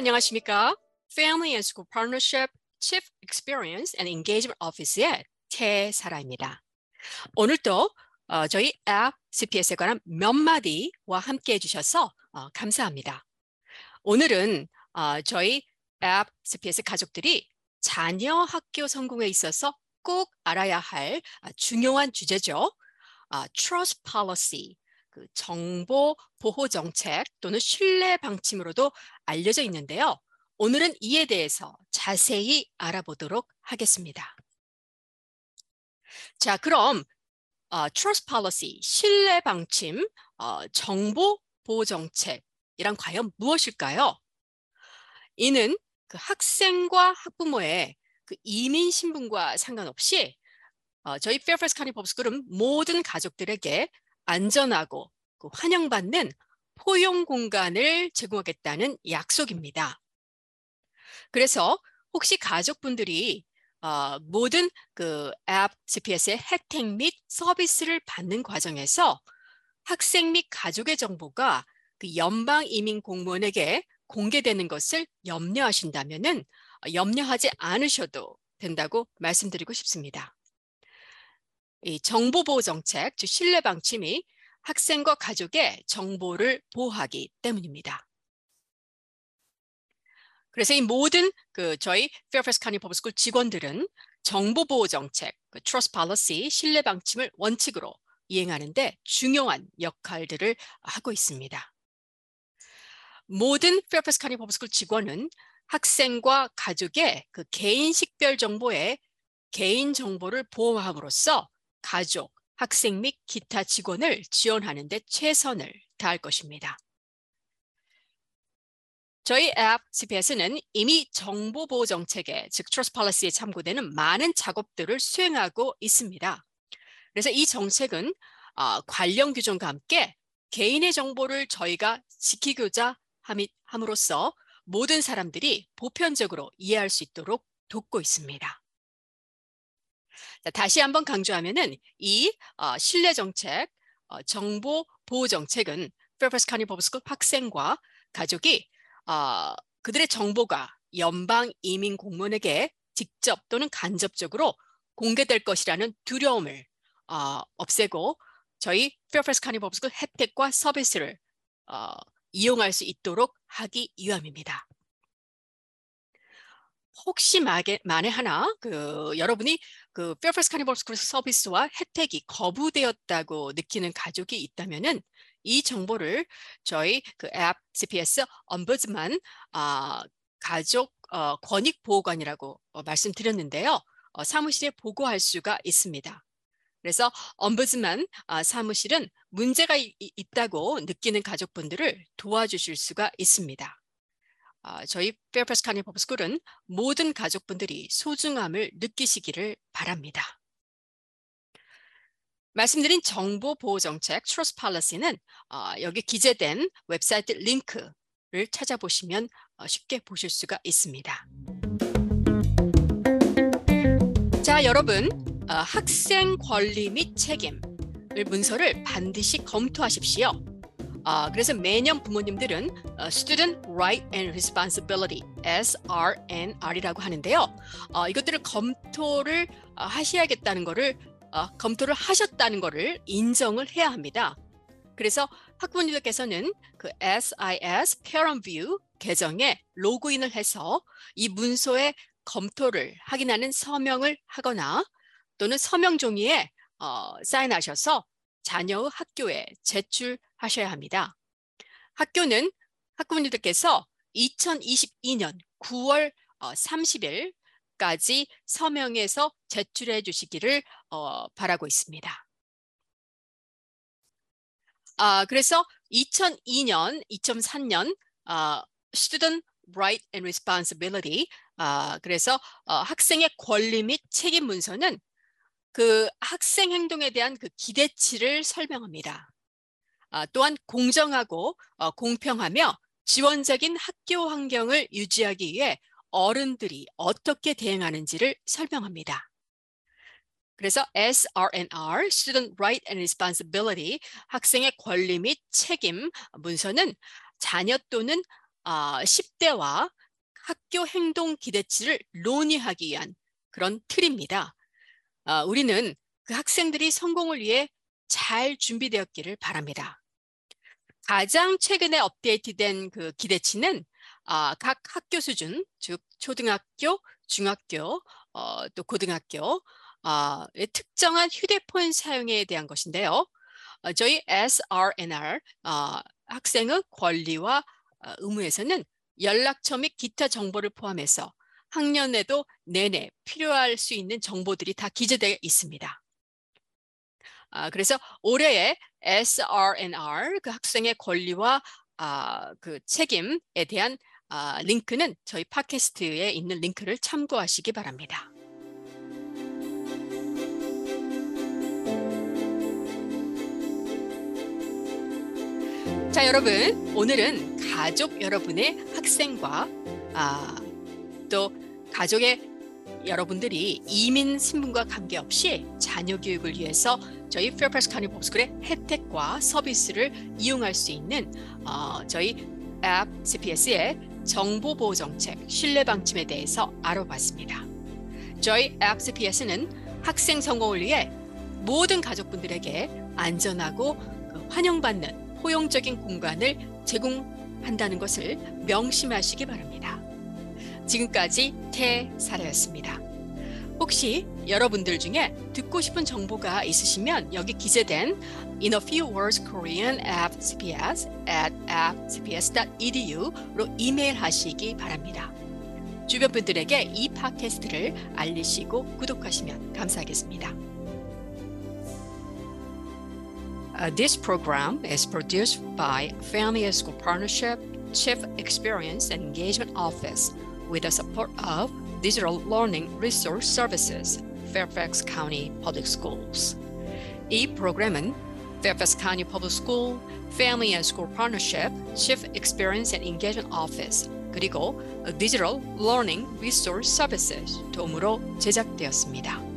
안녕하십니까? Family and School Partnership Chief Experience and Engagement Office의 태사라입니다. 오늘도 어, 저희 앱 CPS에 관한 몇 마디와 함께 해주셔서 어, 감사합니다. 오늘은 어, 저희 앱 CPS 가족들이 자녀 학교 성공에 있어서 꼭 알아야 할 아, 중요한 주제죠. 아, Trust Policy, 그 정보 보호 정책 또는 신뢰 방침으로도 알려져 있는데요. 오늘은 이에 대해서 자세히 알아보도록 하겠습니다. 자, 그럼 어, Trust Policy, 신뢰 방침, 어, 정보 보호 정책이란 과연 무엇일까요? 이는 그 학생과 학부모의 그 이민 신분과 상관없이 어, 저희 County Public School은 모든 가족들에게 안전하고 그 환영받는 포용 공간을 제공하겠다는 약속입니다. 그래서 혹시 가족분들이 어, 모든 그 앱 CPS의 혜택 및 서비스를 받는 과정에서 학생 및 가족의 정보가 그 연방 이민 공무원에게 공개되는 것을 염려하신다면은 염려하지 않으셔도 된다고 말씀드리고 싶습니다. 이 정보보호 정책, 즉 신뢰 방침이 학생과 가족의 정보를 보호하기 때문입니다. 그래서 이 모든 그 저희 County Public School 직원들은 정보보호 정책, 그 Trust Policy, 신뢰 방침을 원칙으로 이행하는데 중요한 역할들을 하고 있습니다. 모든 County Public School 직원은 학생과 가족의 그 개인 식별 정보에 개인 정보를 보호함으로써 가족, 학생 및 기타 직원을 지원하는 데 최선을 다할 것입니다. 저희 앱 CPS는 이미 정보보호 정책에 즉 Trust Policy에 참고되는 많은 작업들을 수행하고 있습니다. 그래서 이 정책은 어, 관련 규정과 함께 개인의 정보를 저희가 지키고자 함으로써 모든 사람들이 보편적으로 이해할 수 있도록 돕고 있습니다. 자, 다시 한번 강조하면은 이 어, 신뢰 정책, 어, 정보 보호 정책은 County Public School 학생과 가족이 어, 그들의 정보가 연방 이민 공무원에게 직접 또는 간접적으로 공개될 것이라는 두려움을 어, 없애고 저희 Public School 혜택과 서비스를 어, 이용할 수 있도록 하기 위함입니다. 혹시 만에, 만에 하나 그 여러분이 그 Fairfax County Public School 서비스와 혜택이 거부되었다고 느끼는 가족이 있다면은 이 정보를 저희 그 FCPS Ombudsman 아, 가족 어, 권익 보호관이라고 어, 말씀드렸는데요. 어, 사무실에 보고할 수가 있습니다. 그래서 Ombudsman 아, 사무실은 문제가 이, 있다고 느끼는 가족분들을 도와주실 수가 있습니다. 아, 저희 Fairfax County Public School은 모든 가족분들이 소중함을 느끼시기를 바랍니다. 말씀드린 정보 보호 정책 Trust Policy는 어, 여기 기재된 웹사이트 링크를 찾아보시면 어, 쉽게 보실 수가 있습니다. 자 여러분 어, 학생 권리 및 책임 을 문서를 반드시 검토하십시오. 어, 그래서 매년 부모님들은 어, Student Right and Responsibility SRNR이라고 하는데요. 어, 이것들을 검토를 어, 하셔야겠다는 것을 어, 검토를 하셨다는 것을 인정을 해야 합니다. 그래서 학부모님들께서는 그 SIS Parent View 계정에 로그인을 해서 이 문서의 검토를 확인하는 서명을 하거나 또는 서명 종이에 어, 사인하셔서 자녀의 학교에 제출 하셔야 합니다. 학교는 학부모님들께서 2022년 9월 30일까지 서명해서 제출해 주시기를 어, 바라고 있습니다. 아, 그래서 2002년, 2003년 아, Student Right and Responsibility 아, 그래서 어, 학생의 권리 및 책임 문서는 그 학생 행동에 대한 그 기대치를 설명합니다. 아, 또한 공정하고 어, 공평하며 지원적인 학교 환경을 유지하기 위해 어른들이 어떻게 대응하는지를 설명합니다. 그래서 SRNR, Student Right and Responsibility, 학생의 권리 및 책임 문서는 자녀 또는 10대와 학교 행동 기대치를 논의하기 위한 그런 틀입니다. 우리는 그 학생들이 성공을 위해 잘 준비되었기를 바랍니다. 가장 최근에 업데이트된 그 기대치는 아, 각 학교 수준, 즉 초등학교, 중학교, 어, 또 고등학교 어, 특정한 휴대폰 사용에 대한 것인데요. 어, 저희 SRNR 어, 학생의 권리와 어, 의무에서는 연락처 및 기타 정보를 포함해서 학년에도 내내 필요할 수 있는 정보들이 다 기재되어 있습니다. 아, 그래서 올해의 SRNR 그 학생의 권리와 아, 그 책임에 대한 아, 링크는 저희 팟캐스트에 있는 링크를 참고하시기 바랍니다. 자 여러분 오늘은 가족 여러분의 학생과 아, 또 가족의 여러분들이 이민 신분과 관계없이 자녀 교육을 위해서 저희 County Public School의 혜택과 서비스를 이용할 수 있는 어, 저희 앱 CPS의 정보 보호 정책 신뢰 방침에 대해서 알아봤습니다. 저희 앱 CPS는 학생 성공을 위해 모든 가족분들에게 안전하고 그 환영받는 포용적인 공간을 제공한다는 것을 명심하시기 바랍니다. 지금까지 태사라였습니다. 혹시 여러분들 중에 듣고 싶은 정보가 있으시면 여기 기재된 In a few words Korean at cps at cps.edu로 이메일 하시기 바랍니다. 주변 분들에게 이 팟캐스트를 알리시고 구독하시면 감사하겠습니다. Uh, this program is produced by Family School Partnership Chief Experience and Engagement Office with the support of Digital Learning Resource Services, Fairfax County Public Schools. 이 프로그램은 Fairfax County Public School, Family and School Partnership, Chief Experience and Engagement Office, 그리고 Digital Learning Resource Services 도움으로 제작되었습니다.